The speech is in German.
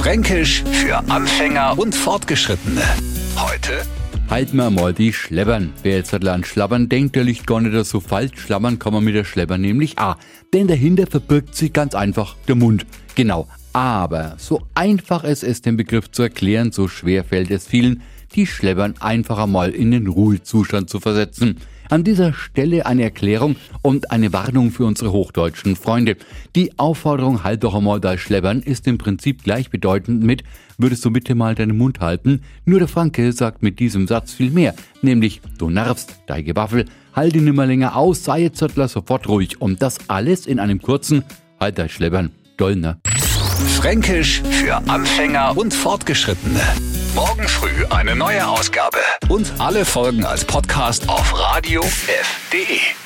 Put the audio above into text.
Fränkisch für Anfänger und Fortgeschrittene. Heute Halt mir mal die Schleppern. Wer jetzt an Schlabbern denkt, der liegt gar nicht so falsch. Schlabbern kann man mit der Schlepper nämlich A. Denn dahinter verbirgt sich ganz einfach der Mund. Genau. Aber so einfach es ist, den Begriff zu erklären, so schwer fällt es vielen, die Schleppern einfach einmal in den Ruhezustand zu versetzen. An dieser Stelle eine Erklärung und eine Warnung für unsere hochdeutschen Freunde. Die Aufforderung, halt doch einmal dein Schleppern, ist im Prinzip gleichbedeutend mit, würdest du bitte mal deinen Mund halten. Nur der Franke sagt mit diesem Satz viel mehr, nämlich, du nervst, deine Waffel, halt ihn nimmer länger aus, sei jetzt sofort ruhig. Und das alles in einem kurzen, halt dein Schleppern. Doll, ne? Fränkisch für Anfänger und Fortgeschrittene. Morgen eine neue Ausgabe. Und alle Folgen als Podcast auf radiof.de.